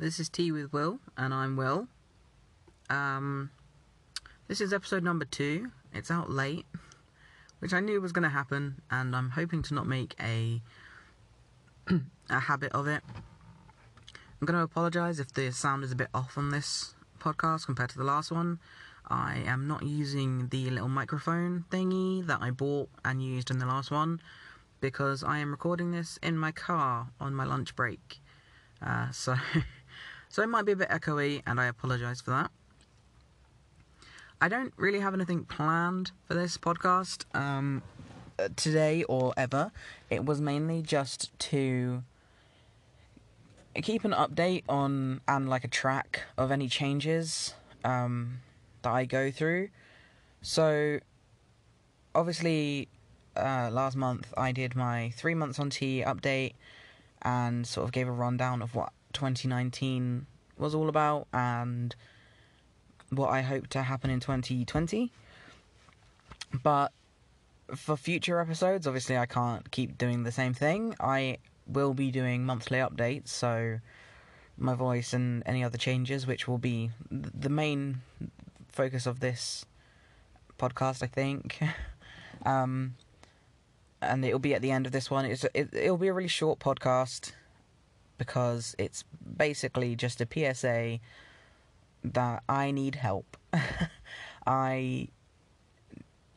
This is Tea with Will, and I'm Will. Um, this is episode number two. It's out late, which I knew was going to happen, and I'm hoping to not make a a habit of it. I'm going to apologise if the sound is a bit off on this podcast compared to the last one. I am not using the little microphone thingy that I bought and used in the last one because I am recording this in my car on my lunch break. Uh, so, so it might be a bit echoey, and I apologise for that. I don't really have anything planned for this podcast um, uh, today or ever. It was mainly just to keep an update on and like a track of any changes um, that I go through. So, obviously, uh, last month I did my three months on T update and sort of gave a rundown of what 2019 was all about and what I hope to happen in 2020. But for future episodes, obviously, I can't keep doing the same thing. I will be doing monthly updates, so my voice and any other changes, which will be the main focus of this podcast, I think. um, and it'll be at the end of this one. It's it, it'll be a really short podcast because it's basically just a PSA that I need help. I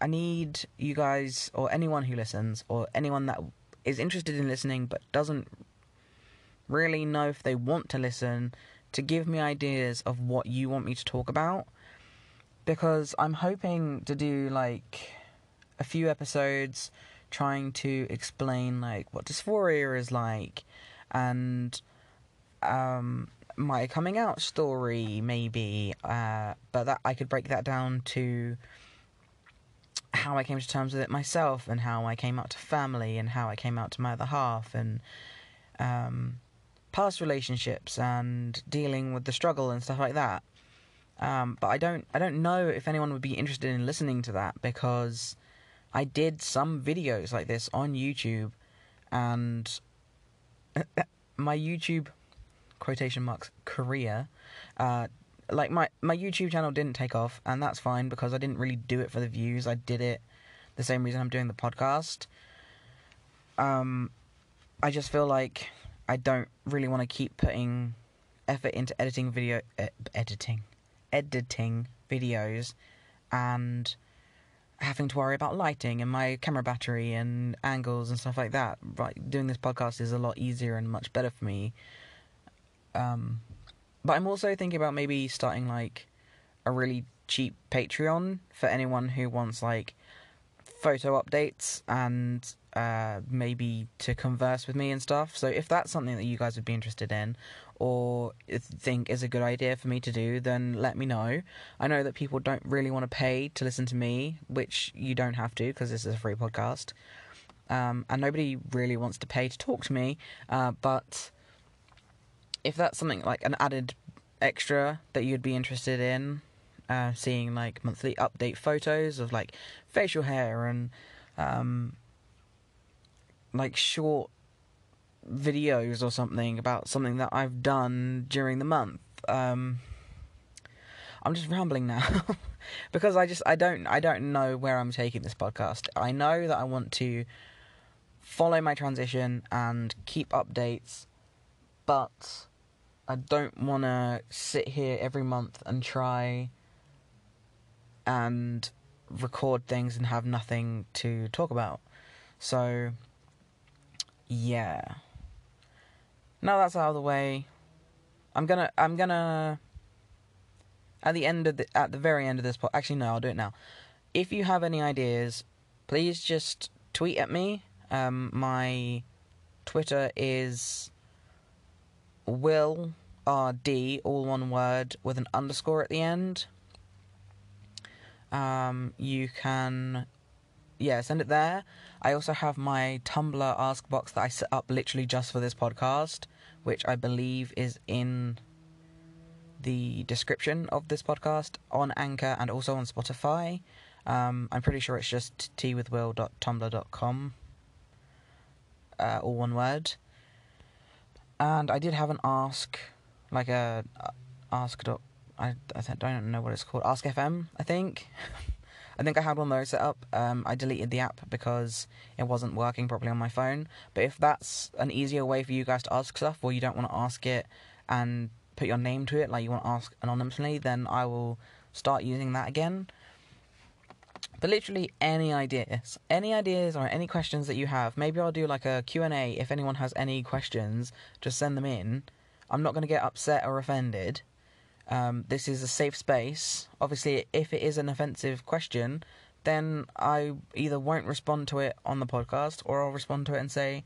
I need you guys or anyone who listens or anyone that is interested in listening but doesn't really know if they want to listen to give me ideas of what you want me to talk about because I'm hoping to do like a few episodes trying to explain like what dysphoria is like and um my coming out story maybe uh but that I could break that down to how I came to terms with it myself and how I came out to family and how I came out to my other half and um past relationships and dealing with the struggle and stuff like that. Um, but I don't I don't know if anyone would be interested in listening to that because I did some videos like this on YouTube and my YouTube quotation marks career uh, like my my YouTube channel didn't take off and that's fine because I didn't really do it for the views. I did it the same reason I'm doing the podcast. Um I just feel like I don't really want to keep putting effort into editing video uh, editing editing videos and having to worry about lighting and my camera battery and angles and stuff like that. Right, doing this podcast is a lot easier and much better for me. Um, but I'm also thinking about maybe starting like a really cheap Patreon for anyone who wants like photo updates and uh, maybe to converse with me and stuff. So if that's something that you guys would be interested in, or think is a good idea for me to do, then let me know. I know that people don't really want to pay to listen to me, which you don't have to because this is a free podcast. Um, and nobody really wants to pay to talk to me, uh, but if that's something like an added extra that you'd be interested in, uh, seeing like monthly update photos of like facial hair and um, like short videos or something about something that I've done during the month. Um, I'm just rambling now because I just I don't I don't know where I'm taking this podcast. I know that I want to follow my transition and keep updates, but I don't want to sit here every month and try and record things and have nothing to talk about. So yeah. Now that's out of the way. I'm gonna I'm gonna at the end of the at the very end of this pod actually no, I'll do it now. If you have any ideas, please just tweet at me. Um my Twitter is Will RD, all one word with an underscore at the end. Um you can yeah, send it there. I also have my Tumblr ask box that I set up literally just for this podcast, which I believe is in the description of this podcast on Anchor and also on Spotify. Um, I'm pretty sure it's just teawithwill.tumblr.com, uh, all one word. And I did have an ask like a uh, ask. Doc, I I don't know what it's called. Ask FM, I think. I think I had one those set up. Um, I deleted the app because it wasn't working properly on my phone. But if that's an easier way for you guys to ask stuff, or you don't want to ask it and put your name to it, like you want to ask anonymously, then I will start using that again. But literally any ideas, any ideas or any questions that you have, maybe I'll do like a Q&A if anyone has any questions, just send them in. I'm not going to get upset or offended. Um, this is a safe space. Obviously, if it is an offensive question, then I either won't respond to it on the podcast or I'll respond to it and say,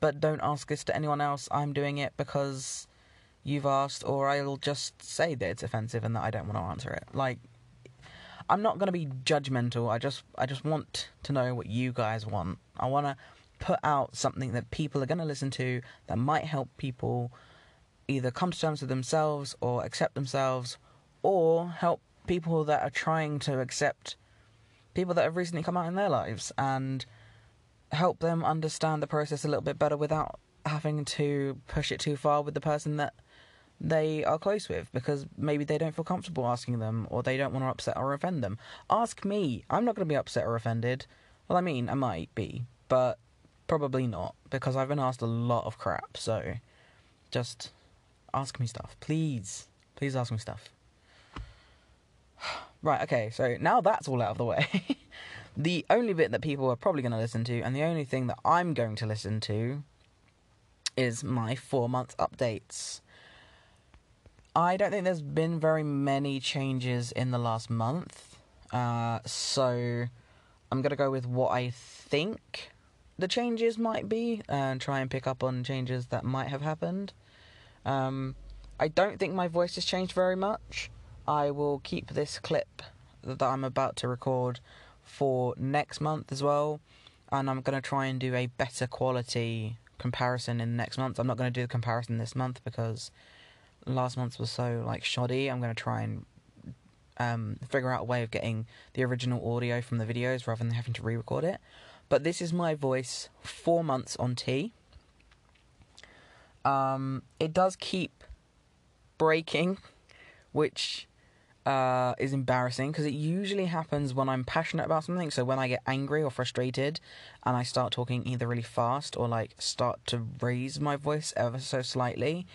but don't ask this to anyone else. I'm doing it because you've asked, or I'll just say that it's offensive and that I don't want to answer it. Like, I'm not going to be judgmental. I just, I just want to know what you guys want. I want to put out something that people are going to listen to that might help people either come to terms with themselves or accept themselves or help people that are trying to accept people that have recently come out in their lives and help them understand the process a little bit better without having to push it too far with the person that they are close with because maybe they don't feel comfortable asking them or they don't want to upset or offend them. Ask me. I'm not going to be upset or offended. Well, I mean, I might be, but probably not because I've been asked a lot of crap. So just ask me stuff. Please. Please ask me stuff. Right, okay, so now that's all out of the way. the only bit that people are probably going to listen to, and the only thing that I'm going to listen to, is my four month updates. I don't think there's been very many changes in the last month, uh, so I'm going to go with what I think the changes might be and try and pick up on changes that might have happened. Um, I don't think my voice has changed very much. I will keep this clip that I'm about to record for next month as well, and I'm going to try and do a better quality comparison in next month. I'm not going to do the comparison this month because last month was so like shoddy. I'm going to try and um, figure out a way of getting the original audio from the videos rather than having to re-record it. But this is my voice four months on T. Um, it does keep breaking, which uh, is embarrassing because it usually happens when I'm passionate about something. So when I get angry or frustrated and I start talking either really fast or like start to raise my voice ever so slightly,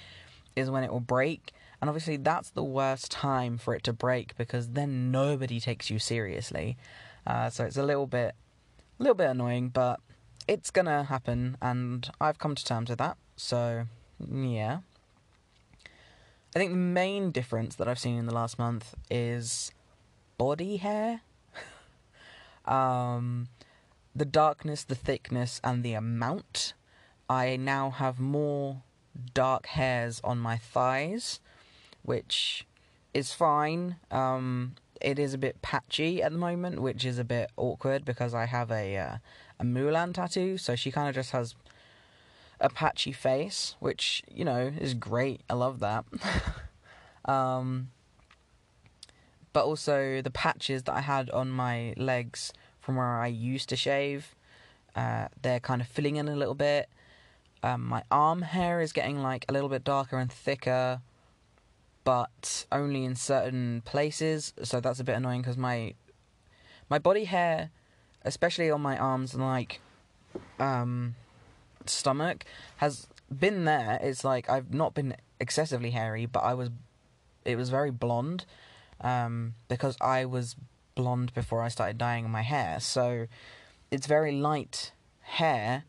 is when it will break. And obviously, that's the worst time for it to break because then nobody takes you seriously. Uh, so it's a little bit, a little bit annoying, but it's gonna happen, and I've come to terms with that. So yeah. I think the main difference that I've seen in the last month is body hair. um, the darkness, the thickness, and the amount. I now have more dark hairs on my thighs, which is fine. Um, it is a bit patchy at the moment, which is a bit awkward because I have a uh, a Mulan tattoo, so she kind of just has a patchy face, which you know is great. I love that. um, but also the patches that I had on my legs from where I used to shave, uh, they're kind of filling in a little bit. Um, my arm hair is getting like a little bit darker and thicker, but only in certain places. So that's a bit annoying because my my body hair, especially on my arms and like um stomach has been there. It's like I've not been excessively hairy, but I was it was very blonde um, because I was blonde before I started dyeing my hair. So it's very light hair,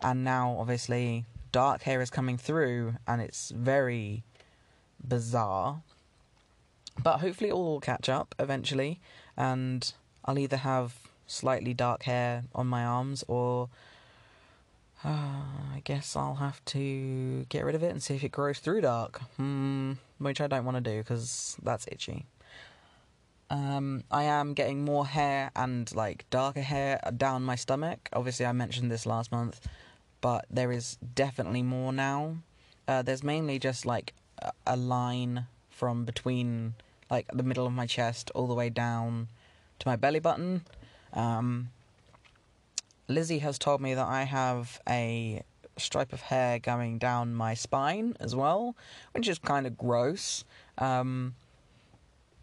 and now obviously dark hair is coming through, and it's very bizarre. But hopefully, it will catch up eventually, and I'll either have slightly dark hair on my arms or uh, I guess I'll have to get rid of it and see if it grows through dark. Hmm, which I don't want to do because that's itchy. Um, I am getting more hair and like darker hair down my stomach. Obviously, I mentioned this last month, but there is definitely more now. Uh, there's mainly just like a line from between like the middle of my chest all the way down to my belly button. Um, Lizzie has told me that I have a stripe of hair going down my spine as well, which is kind of gross um,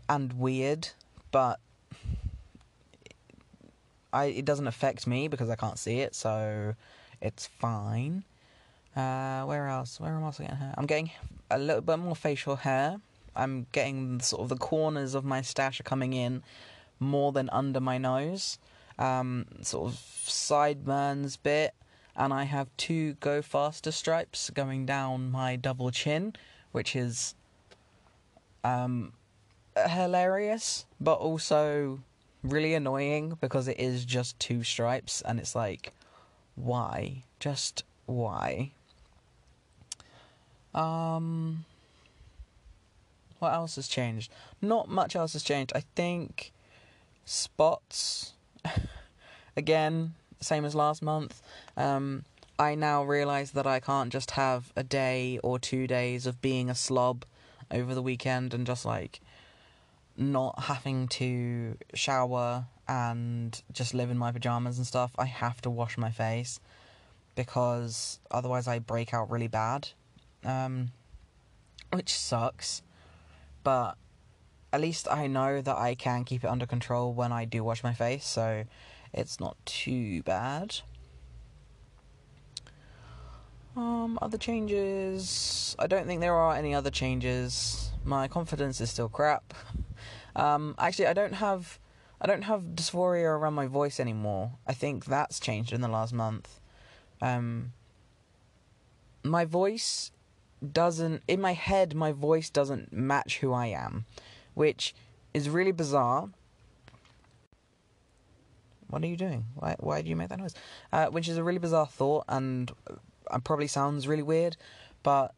and weird, but I it doesn't affect me because I can't see it, so it's fine. Uh, where else? Where am I getting hair? I'm getting a little bit more facial hair. I'm getting sort of the corners of my stash are coming in more than under my nose. Um, sort of sideburns bit, and I have two go faster stripes going down my double chin, which is um, hilarious, but also really annoying because it is just two stripes, and it's like, why? Just why? Um, what else has changed? Not much else has changed. I think spots, again, same as last month. Um, I now realize that I can't just have a day or two days of being a slob over the weekend and just like not having to shower and just live in my pajamas and stuff. I have to wash my face because otherwise I break out really bad. Um, which sucks. But at least I know that I can keep it under control when I do wash my face, so it's not too bad. Um, other changes. I don't think there are any other changes. My confidence is still crap. Um, actually, I don't have, I don't have dysphoria around my voice anymore. I think that's changed in the last month. Um, my voice doesn't, in my head, my voice doesn't match who I am, which is really bizarre. What are you doing? Why, why do you make that noise? Uh, which is a really bizarre thought, and uh, probably sounds really weird, but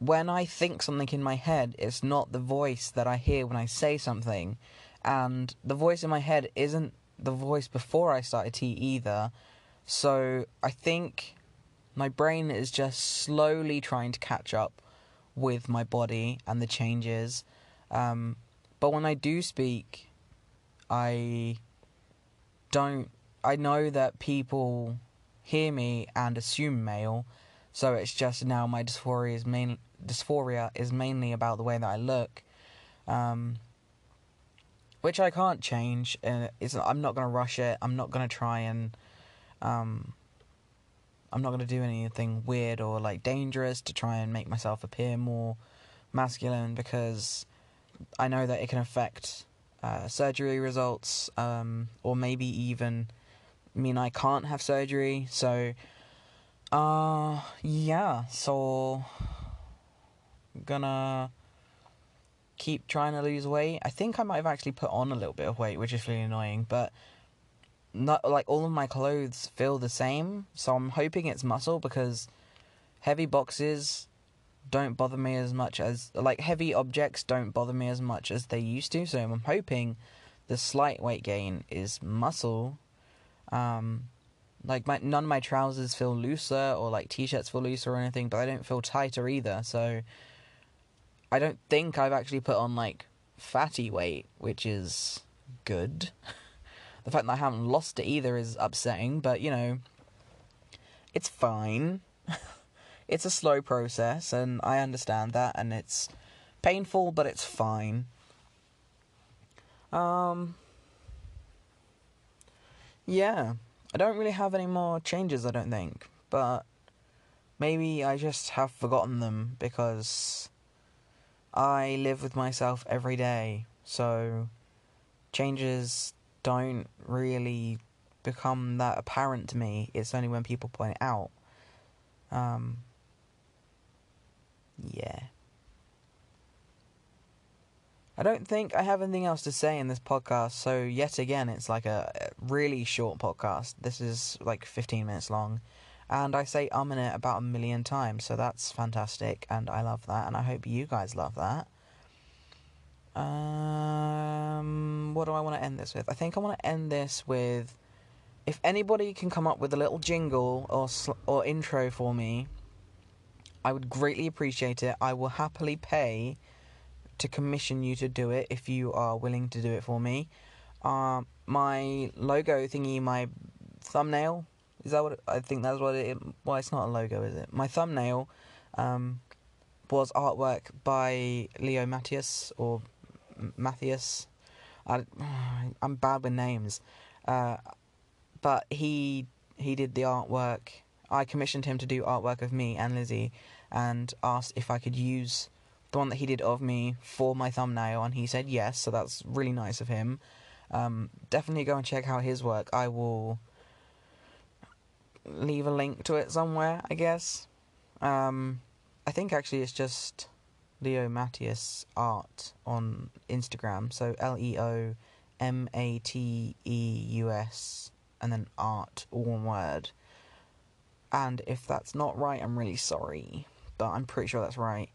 when I think something in my head, it's not the voice that I hear when I say something. And the voice in my head isn't the voice before I started T either. So I think my brain is just slowly trying to catch up with my body and the changes. Um, but when I do speak, I don't. I know that people hear me and assume male, so it's just now my dysphoria is main dysphoria is mainly about the way that I look, um, which I can't change. And it's I'm not gonna rush it. I'm not gonna try and um, I'm not going to do anything weird or like dangerous to try and make myself appear more masculine because I know that it can affect uh, surgery results um, or maybe even mean I can't have surgery. So, uh, yeah, so gonna keep trying to lose weight. I think I might have actually put on a little bit of weight, which is really annoying, but not like all of my clothes feel the same, so I'm hoping it's muscle because heavy boxes don't bother me as much as like heavy objects don't bother me as much as they used to. So I'm hoping the slight weight gain is muscle. Um, like my none of my trousers feel looser or like t-shirts feel looser or anything, but I don't feel tighter either. So I don't think I've actually put on like fatty weight, which is good. The fact that I haven't lost it either is upsetting, but you know, it's fine. it's a slow process, and I understand that, and it's painful, but it's fine. Um, yeah, I don't really have any more changes, I don't think, but maybe I just have forgotten them because I live with myself every day, so changes don't really become that apparent to me. It's only when people point it out. Um, yeah. I don't think I have anything else to say in this podcast, so yet again, it's like a really short podcast. This is like 15 minutes long, and I say um in it about a million times, so that's fantastic, and I love that, and I hope you guys love that. Um, what do I want to end this with? I think I want to end this with if anybody can come up with a little jingle or sl- or intro for me, I would greatly appreciate it. I will happily pay to commission you to do it if you are willing to do it for me. Uh, my logo thingy, my thumbnail Is that what it, I think? That's what it. Well, it's not a logo, is it? My thumbnail um, was artwork by Leo Matthias or Mateus. I, I'm bad with names, uh, but he he did the artwork. I commissioned him to do artwork of me and Lizzie, and asked if I could use the one that he did of me for my thumbnail, and he said yes. So that's really nice of him. Um, definitely go and check out his work. I will leave a link to it somewhere, I guess. Um, I think actually it's just Leo Mateus Art on Instagram. So L E O M A T E U S and then art, all one word. And if that's not right, I'm really sorry, but I'm pretty sure that's right.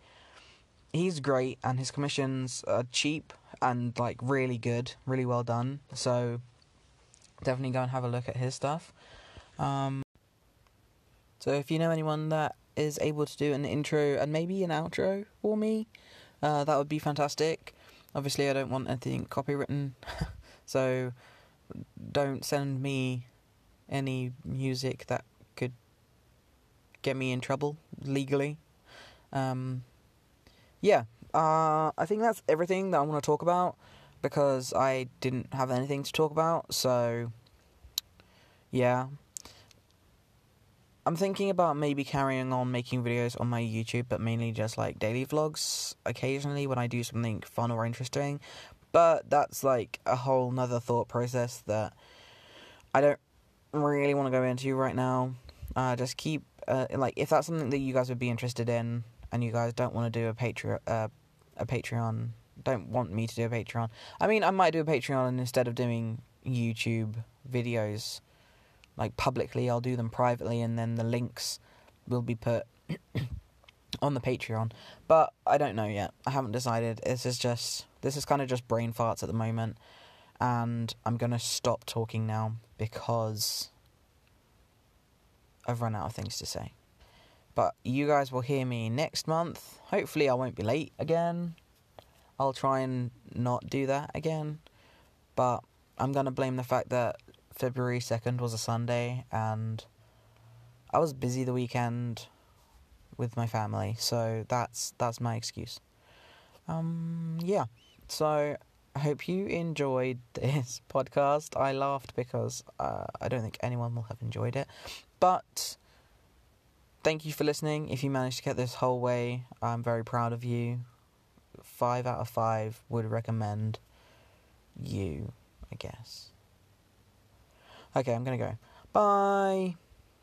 He's great, and his commissions are cheap and like really good, really well done. So definitely go and have a look at his stuff. Um, so if you know anyone that is able to do an intro and maybe an outro for me, uh, that would be fantastic. Obviously, I don't want anything copywritten, so don't send me any music that could get me in trouble legally. Um, yeah, uh, I think that's everything that I want to talk about because I didn't have anything to talk about. So, yeah. I'm thinking about maybe carrying on making videos on my YouTube, but mainly just like daily vlogs occasionally when I do something fun or interesting. But that's like a whole nother thought process that I don't really want to go into right now. Uh, just keep uh, like if that's something that you guys would be interested in, and you guys don't want to do a Patreon, uh, a Patreon, don't want me to do a Patreon. I mean, I might do a Patreon instead of doing YouTube videos, like publicly. I'll do them privately, and then the links will be put on the Patreon. But I don't know yet. I haven't decided. This is just this is kind of just brain farts at the moment, and I'm gonna stop talking now because I've run out of things to say. But you guys will hear me next month. Hopefully, I won't be late again. I'll try and not do that again. But I'm going to blame the fact that February 2nd was a Sunday and I was busy the weekend with my family. So that's that's my excuse. Um yeah. So I hope you enjoyed this podcast. I laughed because uh, I don't think anyone will have enjoyed it. But thank you for listening. If you managed to get this whole way, I'm very proud of you. Five out of five would recommend you, I guess. Okay, I'm gonna go. Bye.